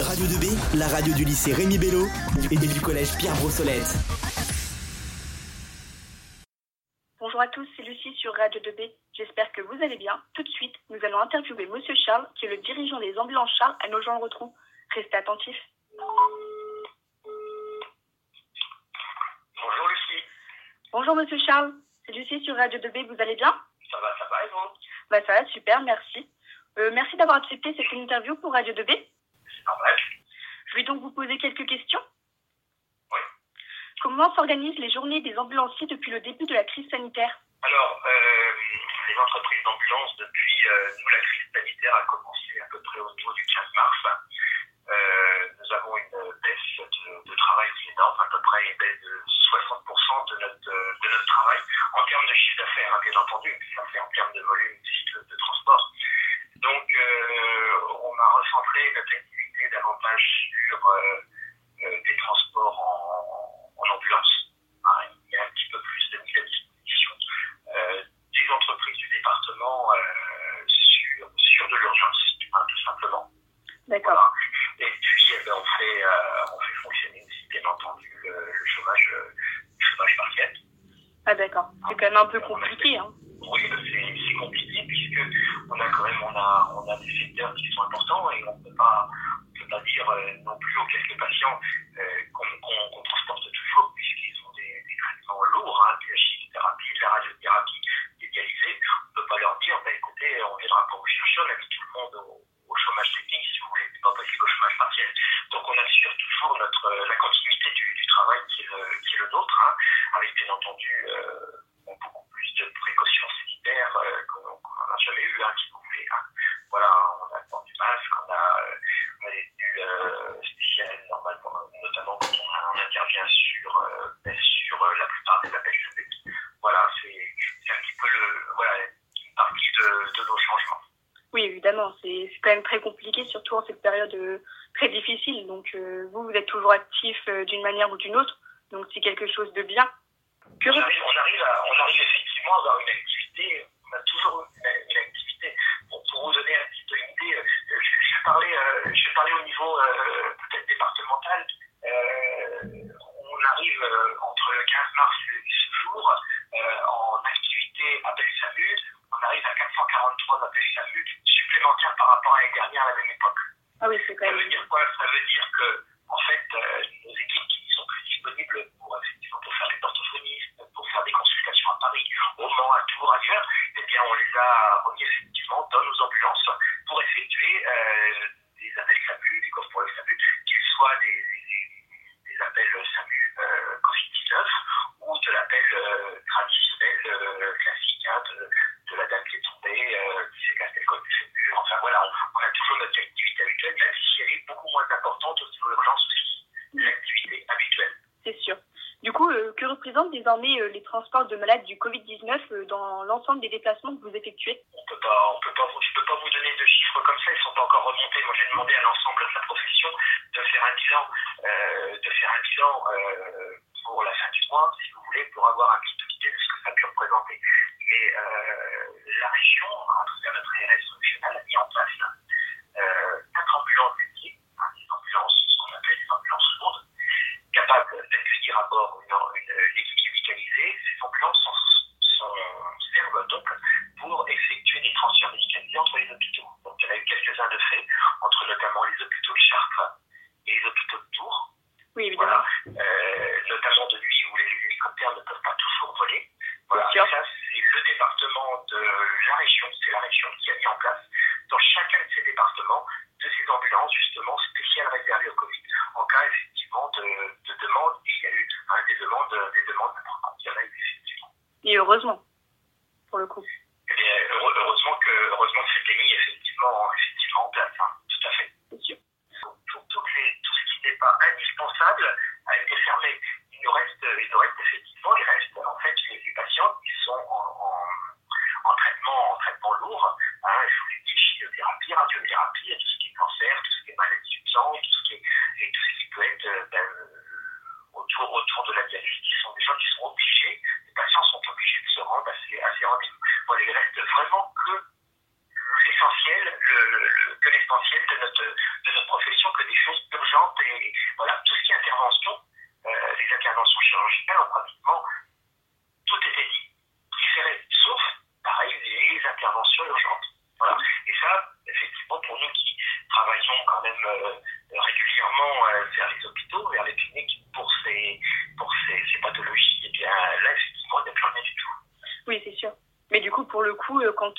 Radio 2B, la radio du lycée Rémi Bello et du collège Pierre Brossolette. Bonjour à tous, c'est Lucie sur Radio 2B. J'espère que vous allez bien. Tout de suite, nous allons interviewer Monsieur Charles, qui est le dirigeant des ambulances Charles à Nogent-le-Rotrou. Restez attentifs. Bonjour Lucie, Bonjour Monsieur Charles, c'est Lucie sur Radio 2B. Vous allez bien? Ça va, ça va et vous? Bah ça va, super, merci. Euh, merci d'avoir accepté cette interview pour Radio 2B. Normal. Je vais donc vous poser quelques questions. Oui. Comment s'organisent les journées des ambulanciers depuis le début de la crise sanitaire Alors, euh, les entreprises d'ambulance, depuis euh, nous, la crise sanitaire a commencé à peu près autour du 15 mars. Euh, nous avons une baisse de, de travail qui est énorme, à peu près une baisse de 60% de notre, de notre travail, en termes de chiffre d'affaires, hein, bien entendu, ça fait en termes de volume de, de transport. Donc, euh, on a recentré notre activité sur euh, euh, des transports en, en ambulance. Hein, il y a un petit peu plus de mise à disposition euh, des entreprises du département sur, sur de l'urgence, hein, tout simplement. D'accord. Voilà. Et puis, eh ben, on, fait, on fait fonctionner aussi, bien entendu, le, le chômage, le chômage partiel. Ah d'accord. C'est quand même un peu compliqué. Hein. Oui, c'est compliqué puisque on a quand même on a, on a des secteurs qui sont importants et on ne peut pas euh, non plus aux quelques patients euh, qu'on transporte toujours puisqu'ils ont des, des traitements lourds, hein, de la chimiothérapie, de la radiothérapie médialisée. On ne peut pas leur dire, bah, écoutez, on viendra pour vous chercher, on a mis tout le monde au, chômage technique si vous voulez, pas possible au chômage partiel. Donc on assure toujours notre, euh, la continuité du, travail qui est le, nôtre, hein, avec bien entendu beaucoup plus de précautions sanitaires euh, qu'on qu'on n'a jamais eu, hein, si vous voulez. hein. Voilà, on a le port du masque, on a, euh, on a des tenues euh, spéciales, normalement, notamment quand on, on intervient sur, euh, ben, sur euh, la plupart des appels publics. Voilà, c'est c'est un petit peu le, voilà, une partie de, de nos changements. Oui, évidemment. C'est quand même très compliqué, surtout en cette période euh, très difficile. Donc euh, vous, vous êtes toujours actif euh, d'une manière ou d'une autre. Donc c'est quelque chose de bien. On arrive, on arrive, effectivement à avoir une activité, on a toujours une, activité. Pour, vous donner un petit peu une idée, je, je euh, je parler au niveau peut-être départemental. On arrive entre le 15 mars et ce jour en activité appel SAMU, on arrive à 443 appels SAMU par rapport à l'année dernière à la même époque. Ah oui, c'est quand Ça veut dire quoi? Ça veut dire que, en fait, euh, nos équipes qui sont plus disponibles pour, effectivement, pour faire des orthophonistes, pour faire des consultations à Paris, au Mans, à Tours, ailleurs, eh bien, on les a remis effectivement dans nos ambulances pour effectuer euh, des appels SAMU, des courses pour le SAMU, qu'ils soient des, des, des appels SAMU euh, Covid-19 ou de l'appel euh, traditionnel euh, classique hein, de, de la dame qui est tombée, euh, qui s'est cassé le col du fémur. Enfin voilà, on, on a toujours notre activité habituelle, même si elle est beaucoup moins importante au niveau urgence aussi, l'activité habituelle. C'est sûr. Du coup, euh, que représentent euh, les transports de malades du Covid-19 euh, dans l'ensemble des déplacements que vous effectuez On peut peut pas, je peux pas vous donner de chiffres comme ça, ils sont pas encore remontés. Moi, j'ai demandé à l'ensemble de la profession de faire un bilan, euh, de faire un bilan pour la fin du mois, si vous voulez, pour avoir un petit peu d'idée de ce que ça pu représenter. Mais la région, à travers notre ARS régional, a mis en place quatre ambulances dédiées, hein, des ambulances, ce qu'on appelle des ambulances lourdes, capables d'accueillir à bord une, Ces ambulances sont, sont, servent donc pour effectuer des transferts médicalisés entre les hôpitaux. Donc il y en a eu quelques-uns de faits, entre notamment les hôpitaux de Chartres et les hôpitaux de Tours. Oui, évidemment. Voilà. Euh, notamment de nuit où les hélicoptères ne peuvent pas toujours voler. Voilà. Ça, c'est le département de la région, c'est la région qui a mis en place dans chacun de ces départements de ces ambulances justement spéciales réservées au Covid en cas effectivement de, de demande. Et il y a eu hein, des demandes, des demandes importantes. Il y en a eu effectivement. Et heureusement, pour le coup. Et bien, heure- heureusement que heureusement que c'était mis effectivement, effectivement en place. hein. Tout à fait. C'est sûr. tout, tout, les- tout ce qui n'est pas indispensable a été fermé. Il nous reste, il nous reste effectivement, il reste en fait les, les patients qui sont en, en, en traitement, en traitement Hein, je vous l'ai dit, chimiothérapie, radiothérapie, tout ce qui est cancer, tout ce qui est maladie du sang, tout ce qui est, et tout ce qui peut être euh, ben, euh, autour, autour de la dialyse, qui sont des gens qui sont obligés, les patients sont obligés de se rendre à ces, rendez-vous. Voilà, il reste vraiment que l'essentiel, le, le- le- que l'essentiel de notre, de notre profession, que des choses urgentes et voilà, tout ce qui est intervention, euh, les interventions chirurgicales ont pratiquement tout été dit, différé, sauf, pareil, les interventions urgentes. Voilà. Et ça, effectivement, pour nous qui travaillons quand même euh, régulièrement euh, vers les hôpitaux, vers les cliniques pour ces, pour ces, ces pathologies, et eh bien là, effectivement, il n'y a plus rien du tout. Oui, c'est sûr. Mais du coup, quand,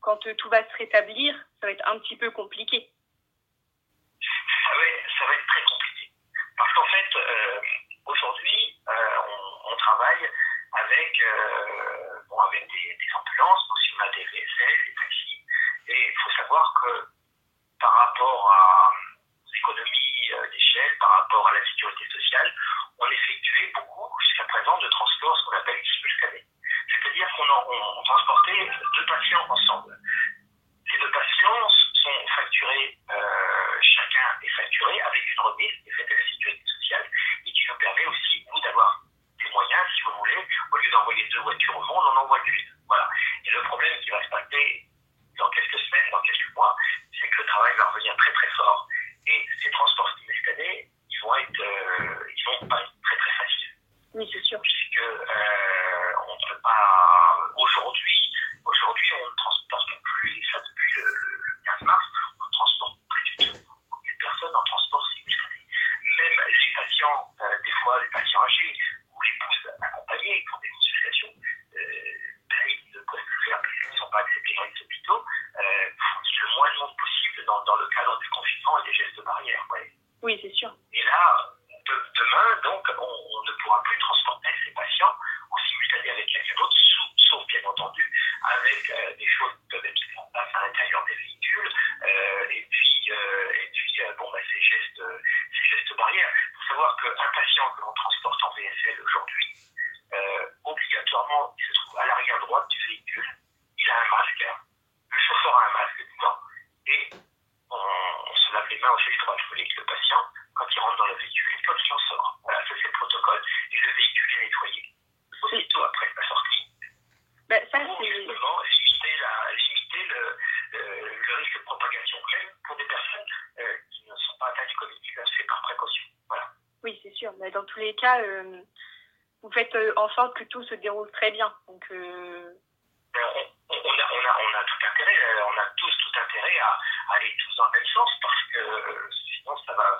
quand tout va se rétablir, ça va être un petit peu compliqué. Ça va, être très compliqué. Parce qu'en fait, euh, aujourd'hui, euh, on, travaille avec, euh, des, ambulances, aussi on a des VSL, des taxis. Et il faut savoir que par rapport à, aux économies d'échelle, par rapport à la sécurité sociale, on effectuait beaucoup jusqu'à présent de transports, ce qu'on appelle simultanés. Deux patients ensemble. Ces deux patients sont facturés, euh, chacun est facturé avec une remise qui est faite à la sécurité sociale et qui nous permet aussi, nous, d'avoir des moyens, si vous voulez, au lieu d'envoyer deux voitures au monde, on en envoie une. Voilà. Et le problème qui va se passer dans quelques semaines, dans quelques mois, c'est que le travail va revenir très très fort et ces transports simultanés, ils vont être, euh, ils vont pas être très très faciles. Oui, c'est sûr. Puisque euh, on ne peut pas aujourd'hui, aujourd'hui on ne transporte plus, et ça depuis le, le 15 mars, on ne transporte plus du tout aucune personne en transport simultané. Même les patients, euh, des fois les patients âgés ou les pouces accompagnés pour des consultations, euh, ben, ils ne peuvent plus faire parce qu'ils ne sont pas acceptés dans les hôpitaux, euh, le moins de monde possible dans, dans, le cadre du confinement et des gestes barrières. Ouais. Oui, c'est sûr. Et là, de, demain, donc, on, on, ne pourra plus transporter ces patients en simultané avec quelqu'un d'autre, sauf bien entendu avec euh, des choses qui peuvent être mises en place à l'intérieur des véhicules, euh, et puis, euh, et ces, gestes, ces gestes barrières. Il faut savoir qu'un patient que l'on transporte en VSL aujourd'hui, obligatoirement, il se trouve à l'arrière droite du véhicule, il a un masque, le chauffeur a un masque dedans, et on, se lave les mains au filtre alcoolique, le patient, quand il rentre dans le véhicule et quand il en sort. Voilà, ça c'est le protocole. Et le véhicule est nettoyé. Aussitôt après la sortie. Ben, ça, pour justement limiter, la, limiter le, le, le, risque de propagation, même pour des personnes euh, qui ne sont pas atteintes du Covid-19, c'est par précaution. Voilà. Oui, c'est sûr. Mais dans les cas, euh, vous faites euh, en sorte que tout se déroule très bien. Euh... on, a, tout intérêt, on a tous tout intérêt à, aller tous dans le même sens parce que sinon ça va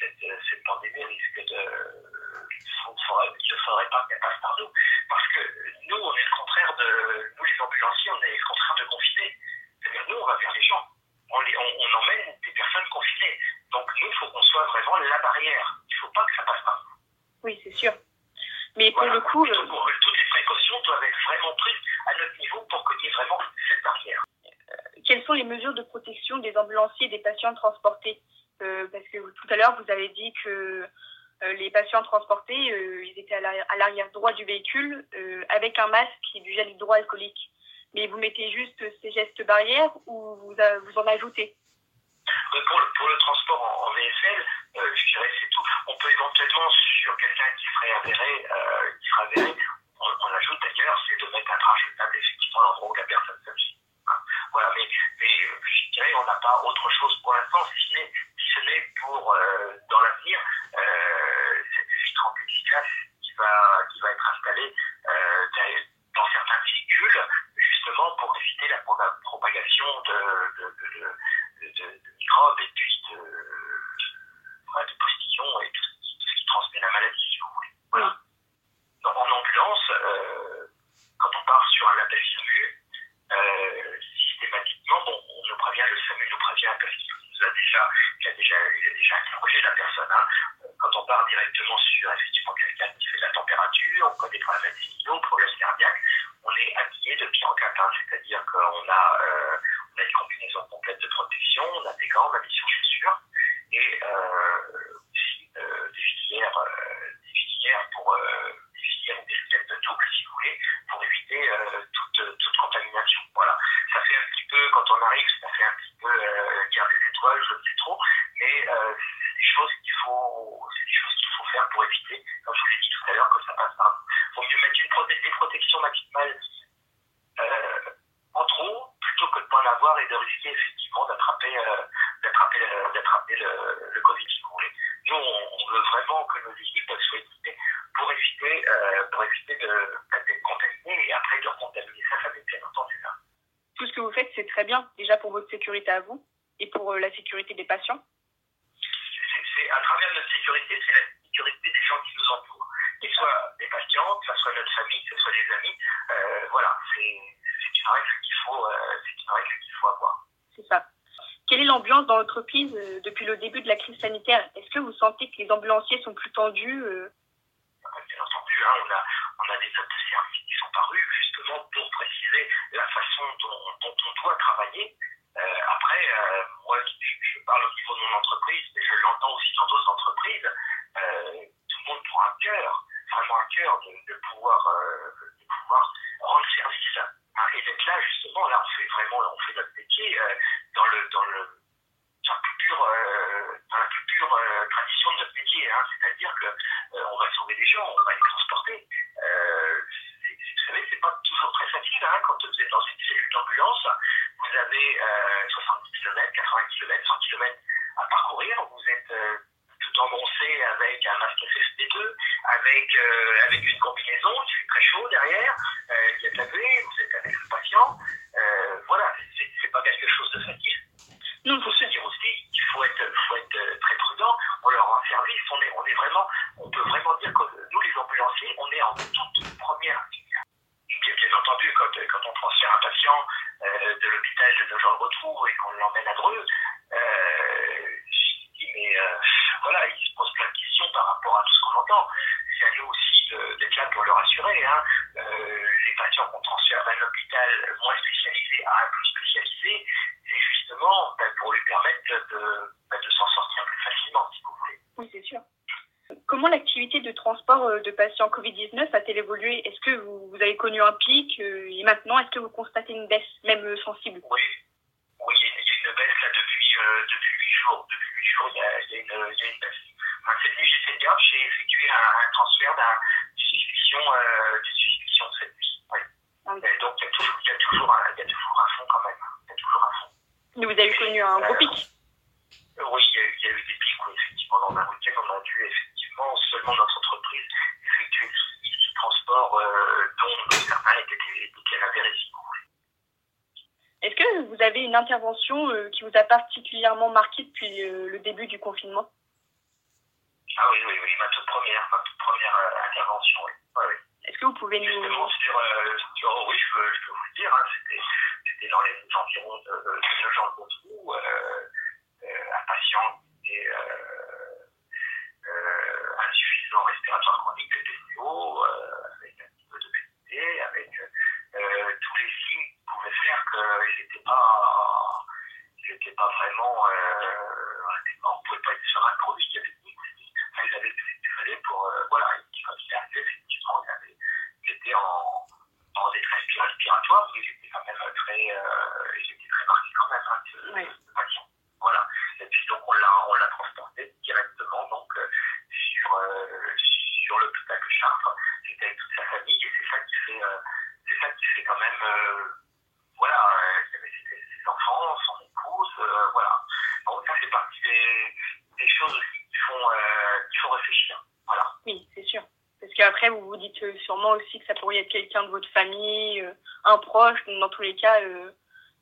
cette, pandémie risque de. Il ne faudrait pas qu'elle passe par nous. Parce que nous, on est le contraire de. Nous, les ambulanciers, on est le contraire de confinés. C'est-à-dire, nous, on va vers les gens. On, les, on, on emmène des personnes confinées. Donc, nous, il faut qu'on soit vraiment la barrière. Il ne faut pas que ça passe par nous. Oui, c'est sûr. Mais pour le coup. Pour, toutes les précautions doivent être vraiment prises à notre niveau pour qu'il y ait vraiment cette barrière. Quelles sont les mesures de protection des ambulanciers et des patients transportés euh, parce que tout à l'heure, vous avez dit que euh, les patients transportés, euh, ils étaient à l'arrière droit du véhicule avec un masque et du gel hydroalcoolique. Mais vous mettez juste ces gestes barrières ou vous en ajoutez? Pour le, transport en, en euh, je dirais c'est tout. On peut éventuellement sur quelqu'un qui serait avéré, euh, qui serait avéré, on, ajoute d'ailleurs, c'est de mettre un drap jetable effectivement l'endroit où la personne s'agit. Hein. Voilà, mais, mais je dirais on n'a pas autre chose pour l'instant, si, ce n'est pour euh, l'avenir euh, cette vitre en plexiglas qui va qui va être installée euh, dans certains véhicules justement pour éviter la propagation de, de, de, de microbes et puis de, de postillons et tout, tout, ce qui transmet la maladie si vous voulez. Voilà. Donc, en ambulance, quand on part sur un appel SAMU, systématiquement, bon, on nous prévient, le SAMU nous prévient parce qu'il nous a déjà, il a déjà, il a déjà interrogé la personne. Hein. Quand on part directement sur effectivement quelqu'un qui fait de la température, on connaît problèmes abdominaux, problèmes cardiaques, on est habillé de pied en cap, hein, c'est-à-dire qu'on a, euh, on a une combinaison complète de protection, on a des gants, on a des chaussures et euh, aussi euh, des filières, des filières pour des filières ou des lunettes de double, si vous voulez, pour éviter toute, toute contamination. Voilà. Ça fait un petit peu, quand on arrive, ça fait un petit peu euh, guerre des étoiles, je ne sais trop, mais euh, c'est des choses qu'il faut, c'est des choses qu'il faut faire pour éviter, comme je vous l'ai dit tout à l'heure, que ça passe par. Il vaut mieux mettre une proté des protections maximales euh, en trop, plutôt que de ne pas en et de risquer effectivement d'attraper, d'attraper le, le, Covid, si vous voulez. Nous, on, veut vraiment que nos équipes soient équipées pour éviter, pour éviter d'être contaminées et après de recontaminer ça, ça fait bien c'est ça. Tout ce que vous faites, c'est très bien, déjà pour votre sécurité à vous et pour la sécurité des patients. C'est à travers notre sécurité, c'est la sécurité des gens qui nous entourent, qu'ils soient des patients, que ce soit notre famille, que ce soit des amis. Euh, voilà, c'est une règle qu'il faut, euh, qu'il faut avoir. C'est ça. Dans l'entreprise euh, depuis le début de la crise sanitaire Est-ce que vous sentez que les ambulanciers sont plus tendus Bien entendu, hein, on, a, on a des notes de service qui sont parues justement pour préciser la façon dont, on doit travailler. après, moi, je, parle au niveau de mon entreprise, mais je l'entends aussi dans d'autres entreprises. tout le monde prend un cœur, vraiment un cœur de, pouvoir, de pouvoir rendre service et d'être là, justement, là, on fait vraiment, on fait notre métier euh, dans le, dans le, dans la plus pure, euh, dans la plus pure euh, tradition de notre métier. Hein, C'est-à-dire que on va sauver des gens, on va les transporter. vous savez, c'est pas toujours très facile hein, quand vous êtes dans une cellule d'ambulance. Vous avez 70 km, 80 km, 100 km à parcourir. Vous êtes tout engoncé avec un masque FFP2, avec, avec une combinaison, il fait très chaud derrière, il y a de la buée, vous êtes avec le patient. voilà, c'est pas quelque chose de facile. Il faut se dire aussi qu'il faut être, faut être très prudent. On leur rend service, on est, on est vraiment, on peut vraiment dire que nous, les ambulanciers, on est en toute première ligne. Bien entendu, quand, quand on transfère un patient de l'hôpital de nos gens de retour et qu'on l'emmène à Dreux, je dis, mais voilà, ils se posent plein de questions par rapport à tout ce qu'on entend. C'est à nous aussi d'être là pour le rassurer. Hein. Euh, les patients qu'on transfère d'un hôpital moins spécialisé à un plus spécialisé, c'est justement ben, pour lui permettre ben, de s'en sortir plus facilement, si vous voulez. Oui, c'est sûr. Comment l'activité de transport euh, de patients Covid-19 a-t-elle évolué? Est-ce que vous, vous, avez connu un pic euh, et maintenant, est-ce que vous constatez une baisse, même sensible? Oui, oui il y, a une baisse là depuis, depuis 8 jours. Depuis 8 jours, il y a, il y a, une, il y a une baisse. cette nuit, j'ai fait job, j'ai effectué un, un transfert d'une suspicion, euh, suspicion cette nuit. Oui. Et donc, il y, a toujours, il, y a toujours un, il y a toujours un fond quand même. Il y a toujours un fond. Vous avez connu un gros pic Oui, il y, a, il y, a, eu des pics, oui, effectivement. Dans un week-end, on a dû effectivement, seulement notre entreprise, effectuer ce transport euh, dont certains étaient des avérés, est-ce que vous avez une intervention euh, qui vous a particulièrement marqué depuis euh, le début du confinement? Ah oui, oui, oui, ma toute première, ma toute première euh, intervention, oui. oui, oui. Est-ce que vous pouvez nous... Justement, sur, sur, oui, je peux, je peux vous le dire, hein, c'était dans les environs de, de, de Jean Trou, un patient qui était insuffisant respiratoire chronique de TCO, avec un petit peu de BCT, avec tous les signes qui pouvaient faire qu'ils n'étaient pas, ils pas vraiment, euh, on ne pouvait pas être serein pour lui, il y avait ils avaient ce qu'il fallait pour, euh, voilà, quand il est arrivé, effectivement, il, avait, il était en, en détresse respiratoire, mais il était quand même euh, il était très marqué quand même, hein, oui. Voilà. Et puis donc on l'a, on l'a transporté directement donc euh, sur, euh, sur l'hôpital de Chartres. C'était avec toute sa famille et c'est ça qui fait, c'est ça qui fait quand même, voilà, il y avait ses, ses, enfants, son épouse, voilà. Donc ça fait partie des, des choses aussi qui font, qui font réfléchir. Voilà. Oui, c'est sûr. Parce qu'après, vous vous dites sûrement aussi que ça pourrait être quelqu'un de votre famille, un proche, donc dans tous les cas,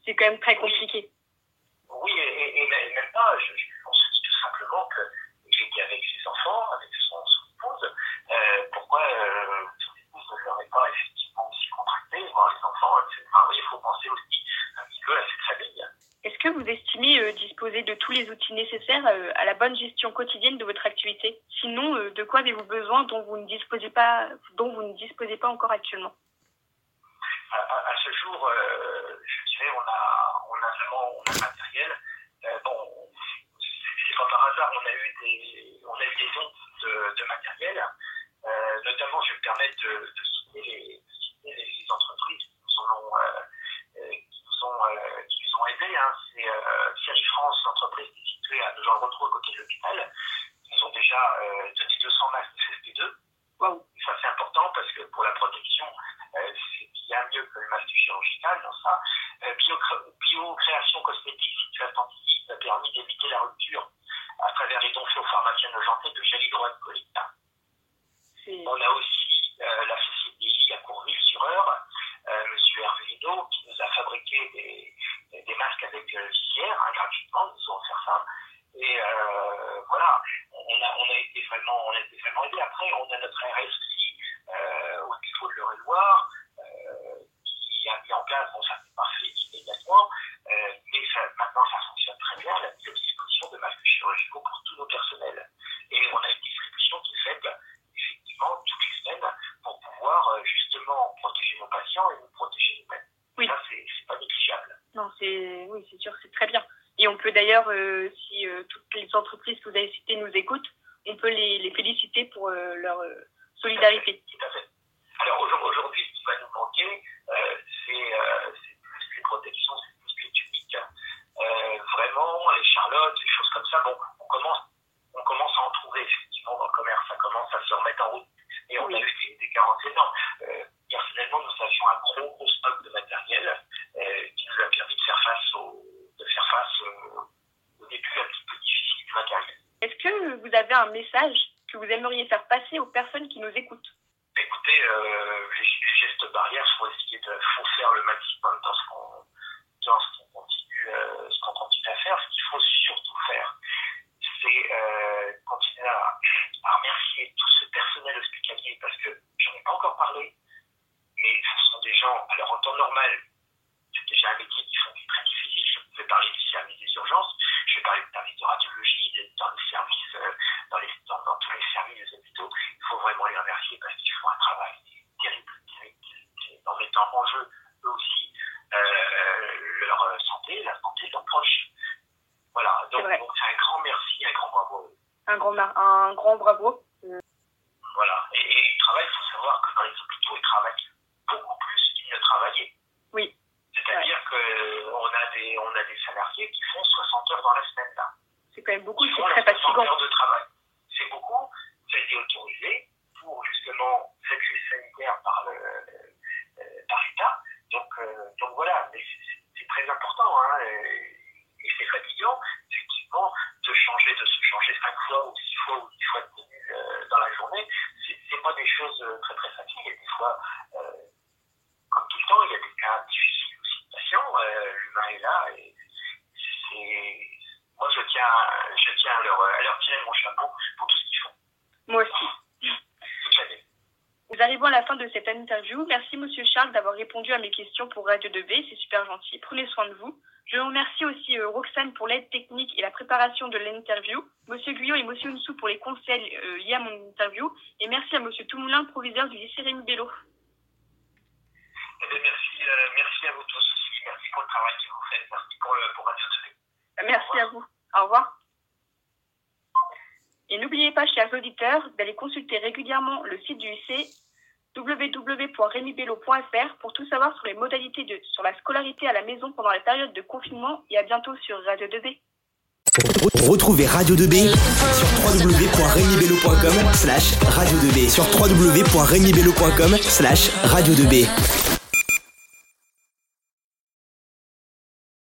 c'est quand même très compliqué. Oui, et, même pas, je, pense tout simplement qu'il était avec ses enfants, avec son, son épouse. Euh, pourquoi euh, son épouse ne l'aurait pas effectivement aussi contracté, voir les enfants, etc. Oui, il faut penser aussi un petit peu à cette famille. Est-ce que vous estimez euh, disposer de tous les outils nécessaires à la bonne gestion quotidienne de votre activité? Sinon, de quoi avez-vous besoin dont vous ne disposez pas, dont vous ne disposez pas encore actuellement à, à, à, ce jour, je dirais, on a, on a vraiment on a le matériel. bon, c'est pas par hasard, on a eu des, on a eu des dons de, de matériel. notamment, je vais me permettre les, entreprises qui nous ont, qui nous ont, qui nous ont aidés. Hein. C'est euh, Série France, l'entreprise qui est située à Jean Retrouve côté de l'hôpital. Ils ont déjà euh, donné 200 masques FFP2. Wow. Ça, c'est important parce que pour la protection, euh, c'est bien mieux que le masque chirurgical dans ça. Bio, bio, création cosmétique, situation a permis d'éviter pharmacien de santé de géry droite On a aussi la société à Courville-sur-Eure, euh, Monsieur Hervé Hino, qui nous a fabriqué des, des masques avec visière hein, gratuitement, Et euh, voilà, on a, on a été vraiment, on a été vraiment aidé. Après, on a notre RSI euh, au niveau de l'Eure-et-Loire, euh, qui a mis en place, bon, ça n'est pas fait immédiatement, euh, mais ça, maintenant ça fonctionne très bien, la mise à disposition de masques chirurgicaux pour tous nos personnels. Et on a une distribution qui est faite effectivement toutes les semaines pour pouvoir euh, justement protéger nos patients et nous protéger nous-mêmes. Oui. Ça, c'est pas négligeable. Non, c'est oui, c'est sûr, c'est très bien. Et on peut d'ailleurs, euh, si euh, toutes les entreprises que vous avez citées nous écoutent, on peut les, féliciter pour euh, leur solidarité. Tout à fait. Alors aujourd'hui, ce qui va nous manquer, euh, c'est euh, c'est plus les protections, c'est plus les tuniques. Euh, vraiment, les charlottes, des choses comme ça. Bon, on commence, on commence à en trouver effectivement dans le commerce. Ça commence à se remettre en route. Et on Oui. a eu des, des carences énormes. Euh, personnellement, nous avions un gros, gros stock de matériel euh, qui nous a permis de faire face au, de faire face euh, au début un petit peu difficile du matériel. Est-ce que vous avez un message que vous aimeriez faire passer aux personnes qui nous écoutent Écoutez, euh, les, les gestes barrières, faut essayer de faut faire le maximum dans ce qu'on dans ce qu'on continue, euh, ce qu'on continue à faire. Ce qu'il faut surtout faire, c'est euh, continuer à, à remercier tout ce personnel hospitalier parce que j'en ai pas encore parlé, mais ce sont des gens, alors en temps normal, c'est déjà un métier qui font qui est très difficile. Je vais parler du service des urgences, je vais parler du service de radiologie, de- dans les services, euh, dans, les, dans, dans tous les services des hôpitaux. Il faut vraiment les remercier parce qu'ils font un travail terrible, terrible, terrible, en mettant en jeu eux aussi euh, leur euh, santé, la santé de leurs proches. Voilà, donc C'est un grand merci, un grand bravo. un grand, un grand bravo. Voilà. Et, et ils travaillent, il faut savoir que dans les hôpitaux, ils travaillent beaucoup plus qu'ils ne travaillaient. Oui. C'est-à-dire qu'on a des on a des salariés qui font 60 heures dans la semaine là. C'est quand même beaucoup, Ils c'est font très leurs 60 fatigant. heures de travail. C'est beaucoup, ça a été autorisé pour justement cette crise sanitaire par le euh, par l'État. Donc euh, donc voilà, mais c'est- c'est c'est très important hein, et, et c'est fatigant effectivement de changer de se changer cinq fois ou six fois ou dix fois de tenue euh, dans la journée. C'est pas des choses euh, très très faciles. Et des fois, euh, comme tout le temps, il y a des cas difficiles aussi de patients. L'humain est là et c'est moi je tiens je tiens à leur, à leur tirer mon chapeau pour tout ce qu'ils font Moi aussi. Nous arrivons à la fin de cette interview. Merci Monsieur Charles d'avoir répondu à mes questions pour Radio 2B. C'est super gentil. Prenez soin de vous. Je remercie aussi euh, Roxane pour l'aide technique et la préparation de l'interview, Monsieur Guyot et Monsieur Nsou pour les conseils euh, liés à mon interview, et merci à Monsieur Toumoulin, proviseur du lycée Rémi Bello. Eh bien, merci, euh, merci à vous tous aussi. Merci pour le travail que vous faites. Merci pour, le, pour Radio 2B. Merci à vous. Au revoir. Et n'oubliez pas, chers auditeurs, d'aller consulter régulièrement le site du lycée www.remibello.fr pour tout savoir sur les modalités de, sur la scolarité à la maison pendant la période de confinement et à bientôt sur Radio 2B. Retrouvez Radio 2B sur www.remibello.com slash radio 2B sur www.remibello.com slash radio 2B.